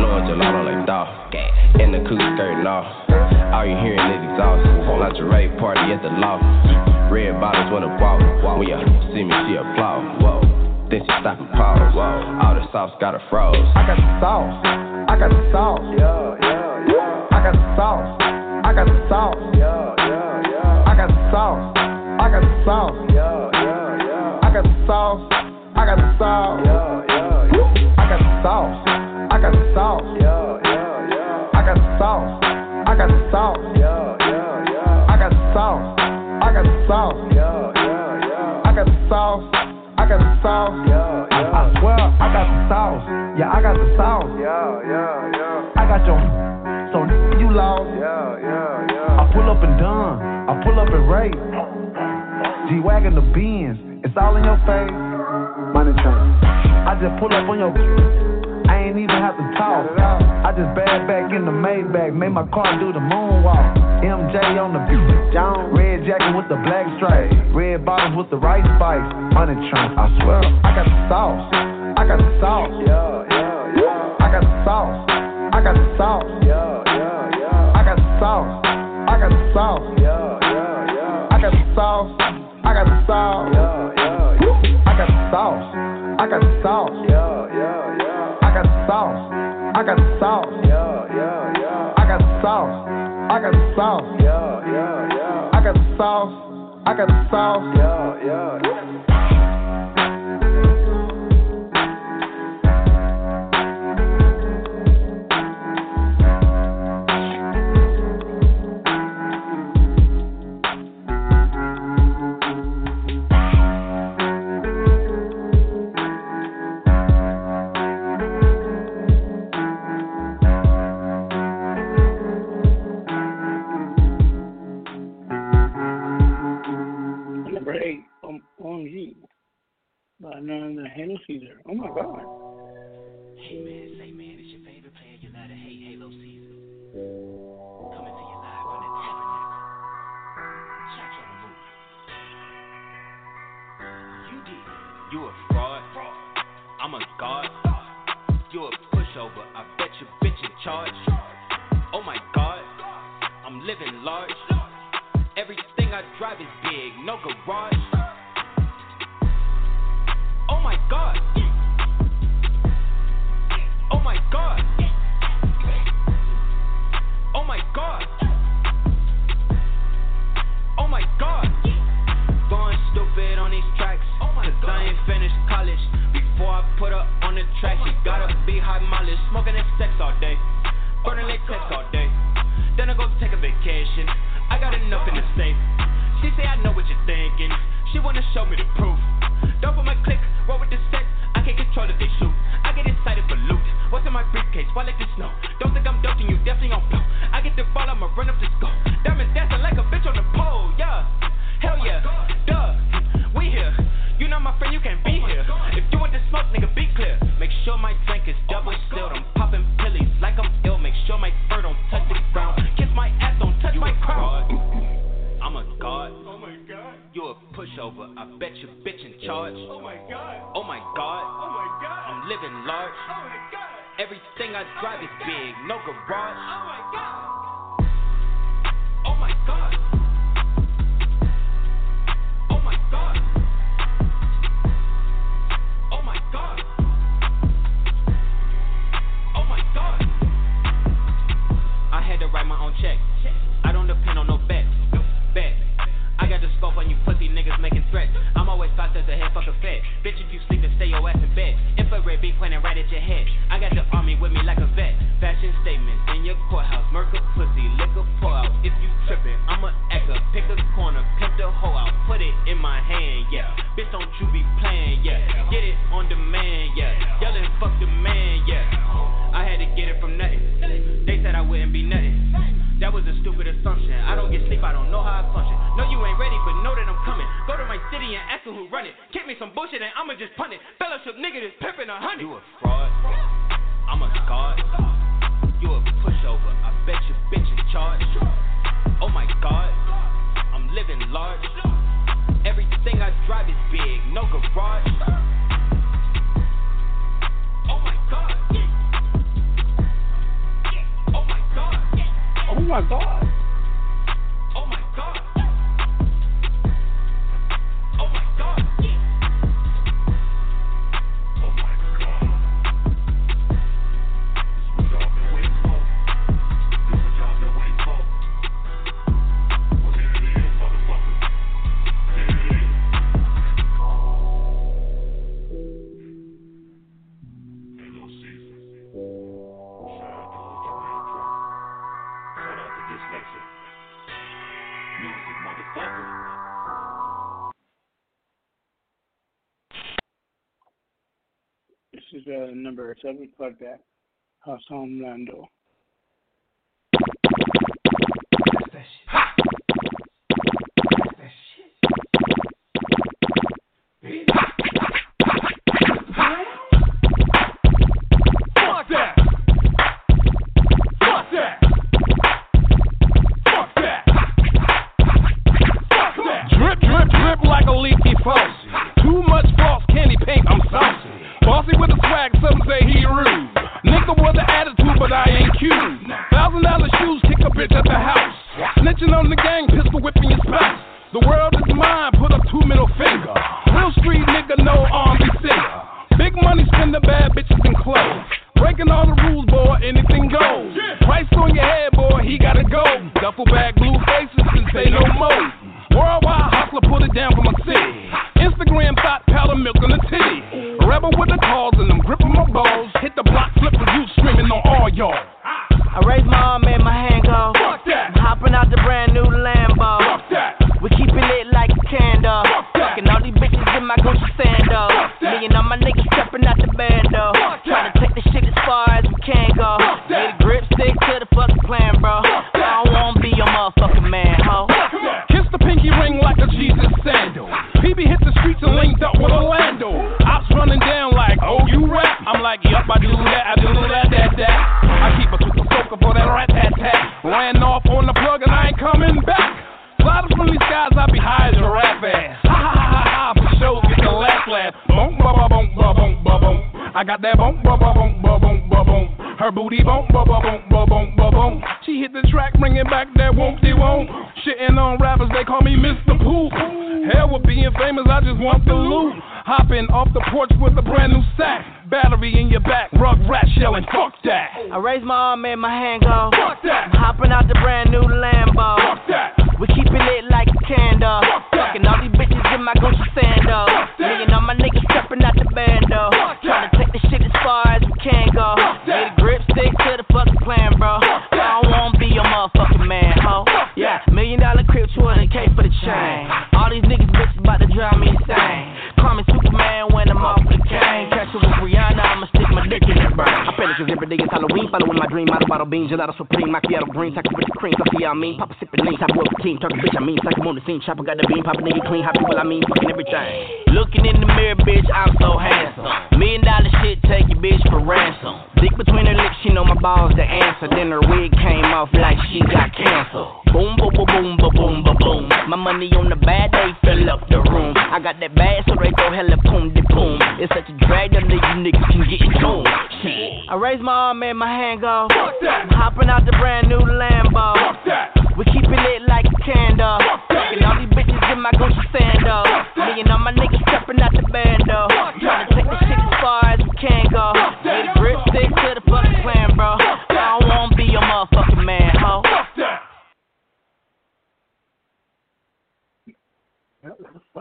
Blowing gelato like dog. In the coupe skirting off. All you hearing is exhaust. Lingerie party at the loft. Red bottles when I walk. When you see me, she applaud. Whoa. Then she stop and pause. Whoa. All the sauce got her froze. I got the sauce. I got the sauce. Yeah, yeah, yeah. I got the sauce. I got the sauce. I got the sauce. I got the sauce. I got the sauce. I got the sauce. I got the sauce. I got the sauce. I got the sauce. I got the sauce. I got the sauce. I got the sauce. I got the sauce. I got the sauce. I swear I got the sauce. Yeah, I got the sauce. I got your so you lost. Up and done. I pull up and race. G wagon the Benz. It's all in your face. Money train. I just pull up on your. I ain't even have to talk. I just bag back in the Maybach, made my car do the moonwalk. MJ on the beat, red jacket with the black stripe, red bottoms with the right spice. Money train, I swear, I got the sauce. I got the sauce. Yeah, yeah, yeah. I got the sauce. I got the sauce. Yeah, yeah, yeah. I got the sauce. I got the sauce. I got the sauce. I got the sauce. I got the sauce. I got the sauce. I got the sauce. I got the sauce. I got the sauce. I got the sauce. I got the sauce. I got the sauce. number 7 for the Assam Lando. carriage at the house. Snitching on the gang, pistol whipping your spouse. The world is mine, put up two middle finger. Real street bad day fill up the room. I got that bad, so they go hella boom, de boom. It's such a drag that you niggas can get doomed. Shit. I raise my arm and my hand go. I'm hopping out the brand new Lambo. We keep it like a candle. And all these bitches in my Gucci sandal. Me and all my niggas stepping out the bando.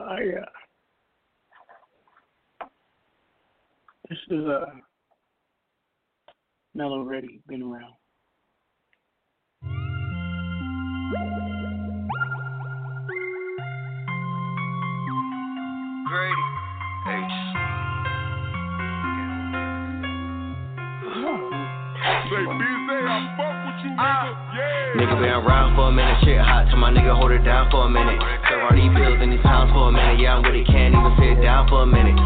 That was fire. This is uh Mellow Ready, been around. Grady. H. Say, busy, I fuck with you, nigga. Yeah. Nigga been around for a minute, shit hot till my nigga hold it down for a minute. All these pills in these pounds for a minute, yeah I'm with it, can't even sit down for a minute.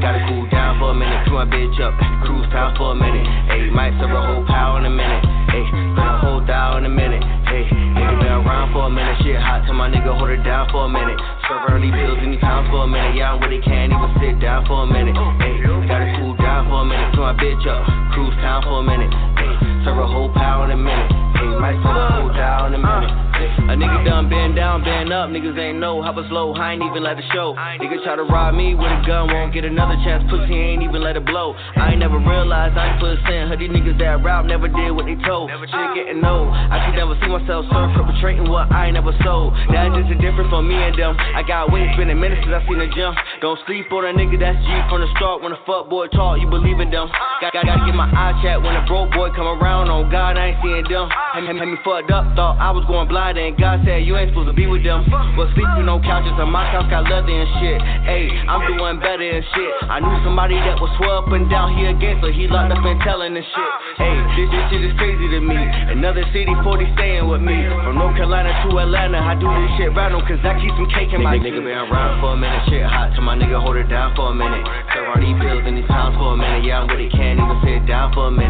Gotta cool down for a minute, put my bitch up, cruise town for a minute. Ayy, might serve a whole pound in a minute. Ayy, spend a whole thou in a minute. Ayy, nigga been around for a minute, shit hot till my nigga hold it down for a minute. Serve all these pills in these pounds for a minute, yeah I'm with it, can't even sit down for a minute. Ayy, gotta cool down for a minute, put my bitch up, cruise town for a minute. Ayy, serve a whole pound in a minute. Ayy, might serve a whole down in a minute. A nigga done bend down, bend up. Niggas ain't know how it's low. I ain't even let it show. Nigga try to rob me with a gun, won't get another chance. Pussy ain't even let it blow. I ain't never realized I ain't put a sin. Her these niggas that rap never did what they told. Shit getting old. I could never see myself serve perpetrating what I ain't never sold. That's just a difference from me and them. I got wings, been a minute since I seen a jump. Don't sleep on a nigga that's G from the start. When a fuck boy talk, you believe in them. Got, got, gotta get my eye chat when a broke boy come around. On God, I ain't seeing them. Had, had, had me fucked up, thought I was going blind, and God said you ain't supposed to be with them. But sleeping on no couches on my couch got leather and shit. Ayy, I'm doing better and shit. I knew somebody that was swell up and down here again, so he locked up and telling the shit. Ayy, this, this shit is crazy to me. Another city, 40 staying with me. From North Carolina to Atlanta, I do this shit random, cause I keep some cake in my Nigga, nigga been around for a minute, shit hot till my nigga hold it down for a minute. Serve all these pills in these pounds for a minute, yeah I'm with it, can't even sit down for a minute.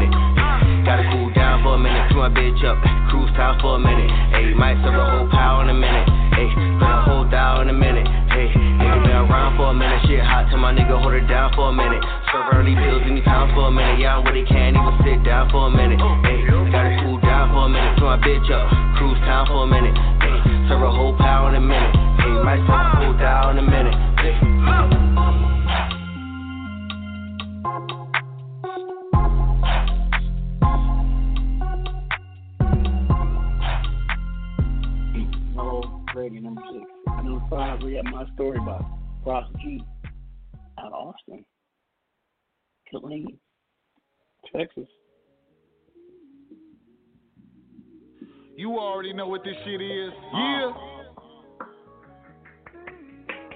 My bitch up, cruise town for a minute. Ayy, might serve a whole pound in a minute. Ayy, spend a whole thou in a minute. Ayy, nigga been around for a minute, shit hot till my nigga hold it down for a minute. Serve early pills in these pounds for a minute, I'm with it, can't even sit down for a minute. Ayy, gotta cool down for a minute, put my bitch up, cruise town for a minute. Ayy, serve a whole pound in a minute. Ayy, might serve a whole thou in a minute. Ayy. Mellow Ready, number six. Number five, we got my story about Ross G out of Austin. Killeen, Texas. You already know what this shit is. Uh. Yeah.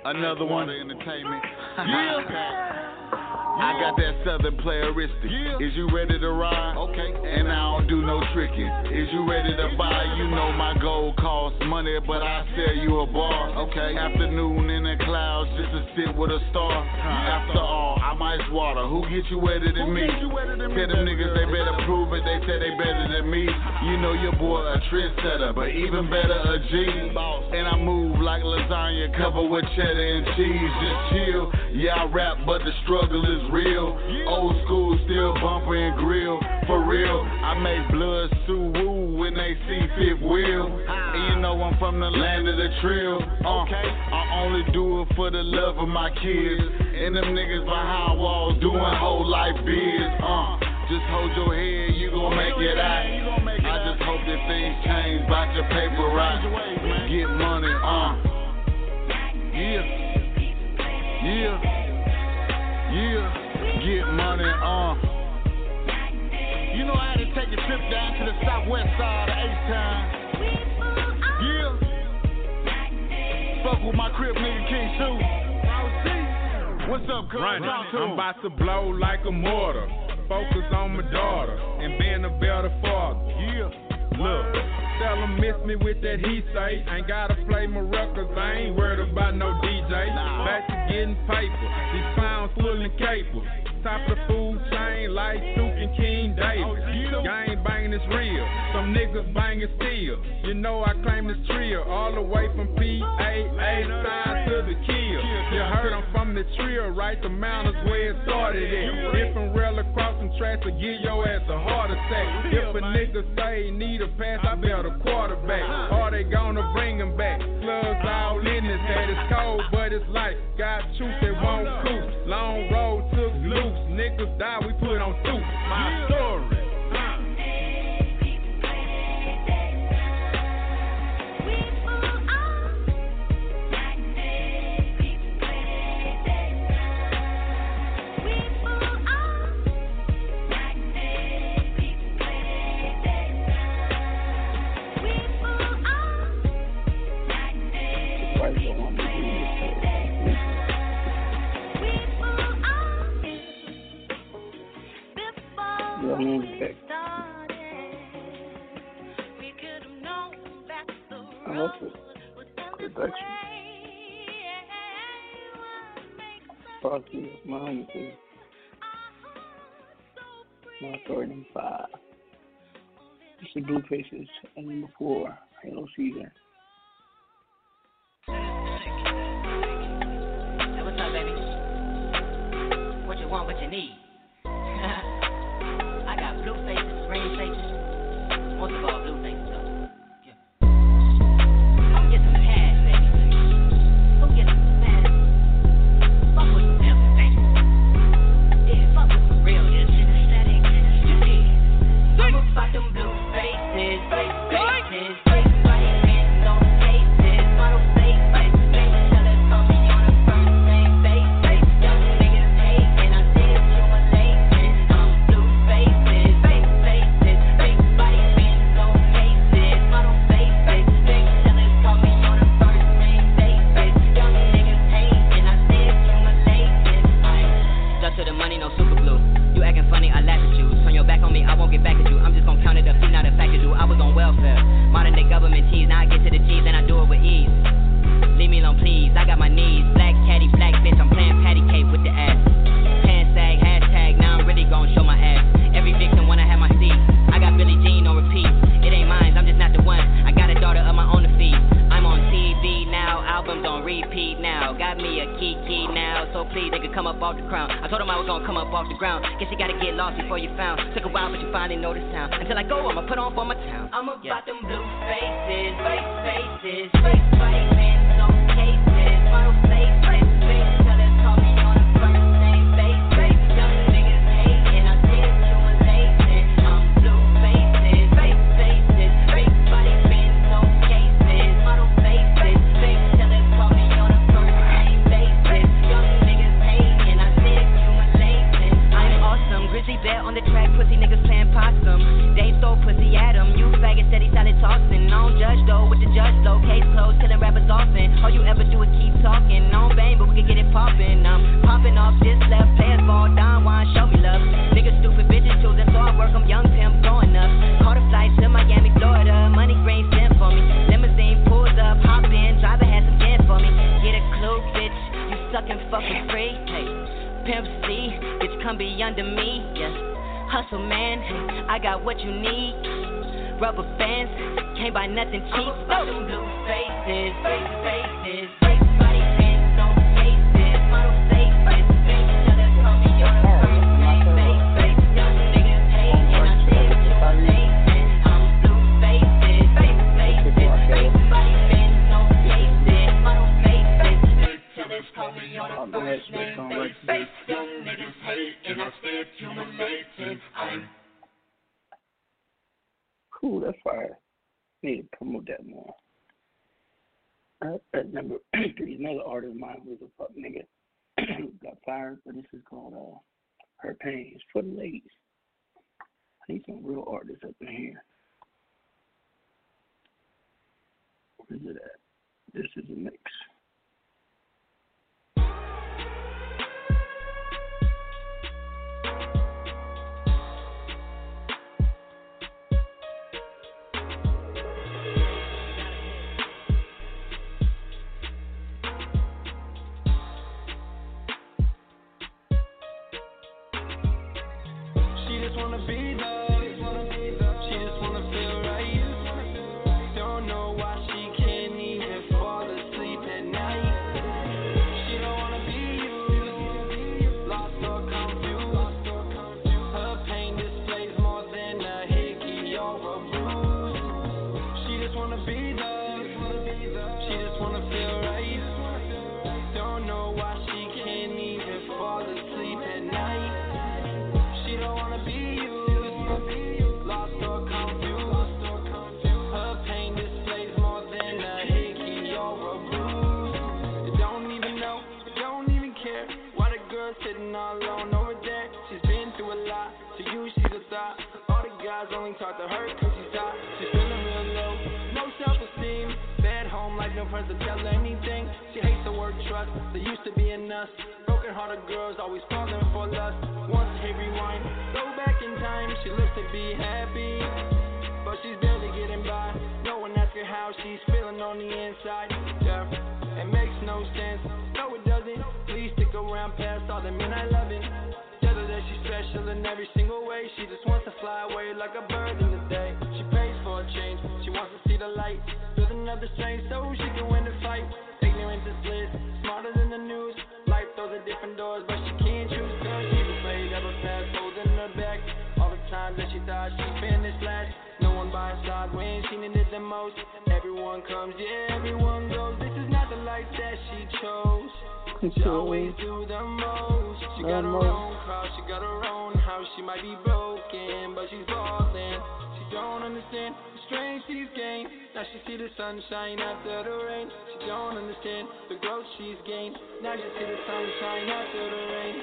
Another one of entertainment. Yeah. I got that southern playeristic. Is you ready to ride? Okay. And I don't do no tricking. Is you ready to buy? You know my gold costs money, but I sell you a bar. Okay. Afternoon in the clouds just to sit with a star. After all, I'm ice water. Who get you wetter than me? Tell them niggas they better prove it. They say they better than me. You know your boy a trendsetter, but even better a G. And I move like lasagna covered with cheddar and cheese. Just chill. Yeah, I rap, but the struggle is real. Old school, still bumper and grill. For real, I make blood sue woo when they see fifth wheel. And you know I'm from the land of the trill. Uh, I only do it for the love of my kids. And them niggas behind walls doing whole life biz. Uh, just hold your head, you gon' make it out. I just hope that things change, bout your paper right. Get money, uh. Yeah. Yeah. Yeah, get money on. Uh. You know I had to take a trip down to the southwest side of H-Town. Yeah. Fuck with my crib nigga King Sue. What's up, cuz? I'm about to blow like a mortar. Focus on my daughter and being a better father. Yeah. Look. Tell them miss me with that he say. Ain't gotta play my records, I ain't worried about no DJ. Back to getting paper, these pounds full capable top of the food chain like Duke and King Davis. Gang banging is real, some niggas banging steel. You know I claim this trio, all the way from PAA side to the kill. You heard I'm from the trio, right? The mountains where it started at. If I'm rail across some tracks to get your ass a heart attack. If a nigga say he need a pass, I better quarterback. Are they gonna bring him back? Clubs all in his head, it's cold, but it's life. got truth that won't cool. Long road to loose. Niggas die, we put on two. My story. that's a production. Brought to you behind the scenes. Now starting five. It's the Blue Faces and number four, Halo Season. You want, what you need. I got blue faces, green faces, most of all blue is Need some real artists up in here. Where is it at? This is a mix. shine after the rain. She don't understand the growth she's gained. Now she's see the sunshine after the rain.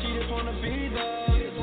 She just wanna be there.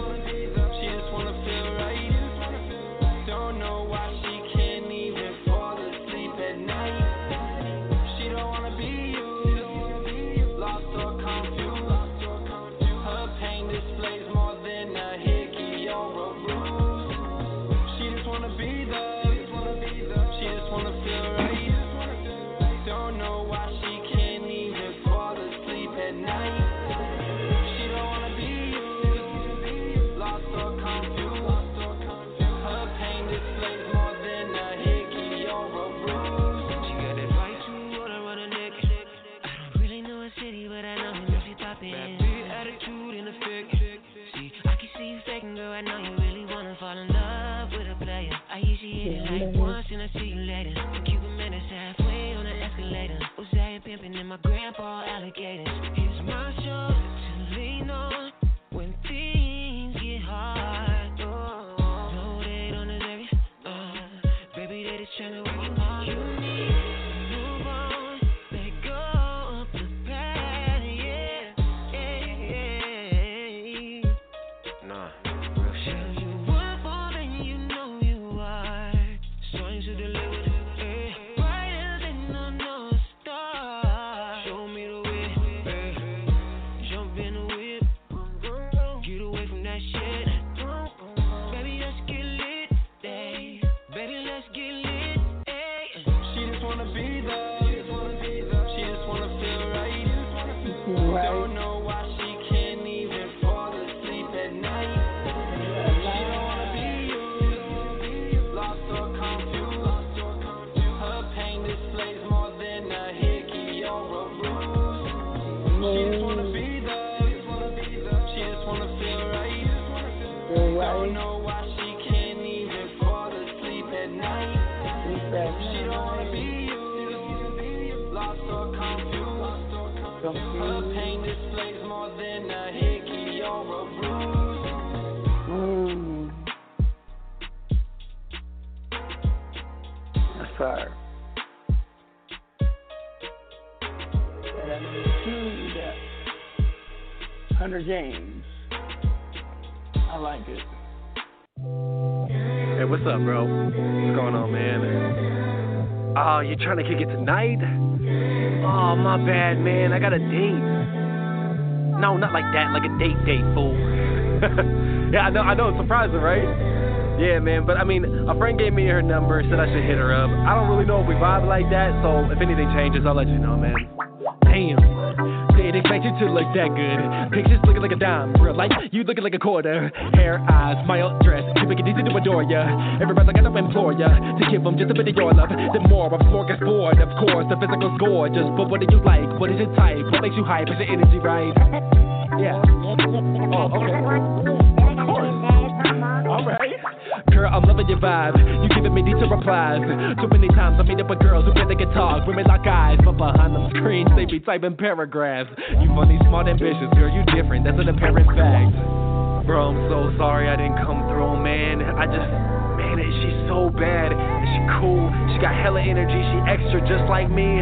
a mm. James. I like it. Hey, what's up, bro? What's going on, man? Oh, you trying to kick it tonight? Oh, my bad, man. I got a date. No, not like that, like a date date, fool. yeah, I know, I know, it's surprising, right? Yeah, man, but I mean, a friend gave me her number, said I should hit her up. I don't really know if we vibe like that, so if anything changes, I'll let you know, man. Damn didn't expect you to look that good. Pictures looking like a dime, real life you looking like a quarter. Hair, eyes, smile, dress, you make it easy to adore ya. like, I gotta implore ya to give them just a bit of your love. The more I'm smorgasbord, of course, the physical score. Just but what do you like? What is your type? What makes you hype? Is your energy right? Yeah. Oh, oh okay. Of course. All right. Girl, I'm loving your vibe. You giving me detailed replies. Too many times I meet up with girls who better get talk. Women like eyes, but behind them screens they be typing paragraphs. You funny, smart, ambitious, girl. You different. That's an apparent fact. Bro, I'm so sorry I didn't come through, man. I just, man, she's so bad. She cool. She got hella energy. She extra just like me.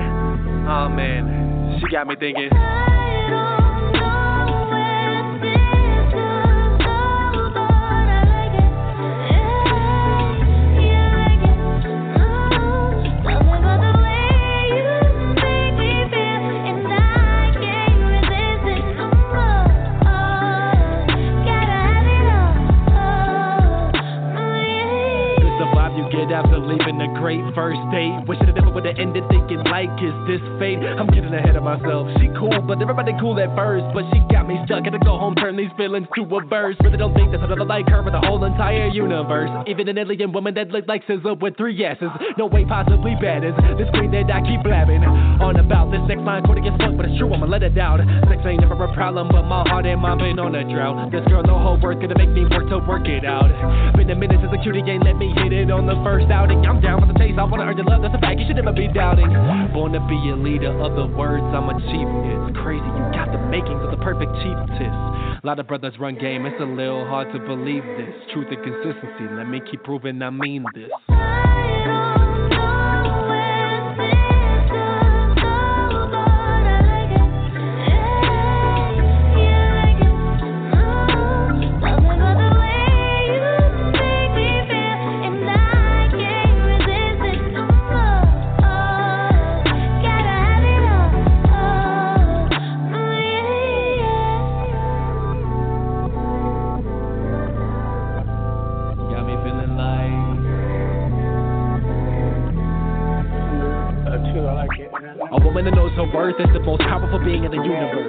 Oh man, she got me thinking. Great first date. Never ended. Thinking like, is this fate? I'm getting ahead of myself. She cool, but everybody cool at first. But she got me stuck. Gotta go home, turn these feelings to a verse. Really don't think there's another like her in the whole entire universe. Even an alien woman that looked like Scissor with three S's. No way possibly bad as this queen that I keep blabbing on about. This next line corny as fuck, but it's true. I'ma let it down. Sex ain't never a problem, but my heart and mind been on a drought. This girl, no whole work, gonna make me work to work it out. Been a minute since the cutie ain't let me hit it on the first outing. I'm down for the taste. I wanna earn your love. That's a fact. You should never be doubting. Born to be a leader of the words. I'm a chief. It's crazy. You got the makings of the perfect chiefess. A lot of brothers run game. It's a little hard to believe this. Truth and consistency. Let me keep proving I mean this. Being in the universe.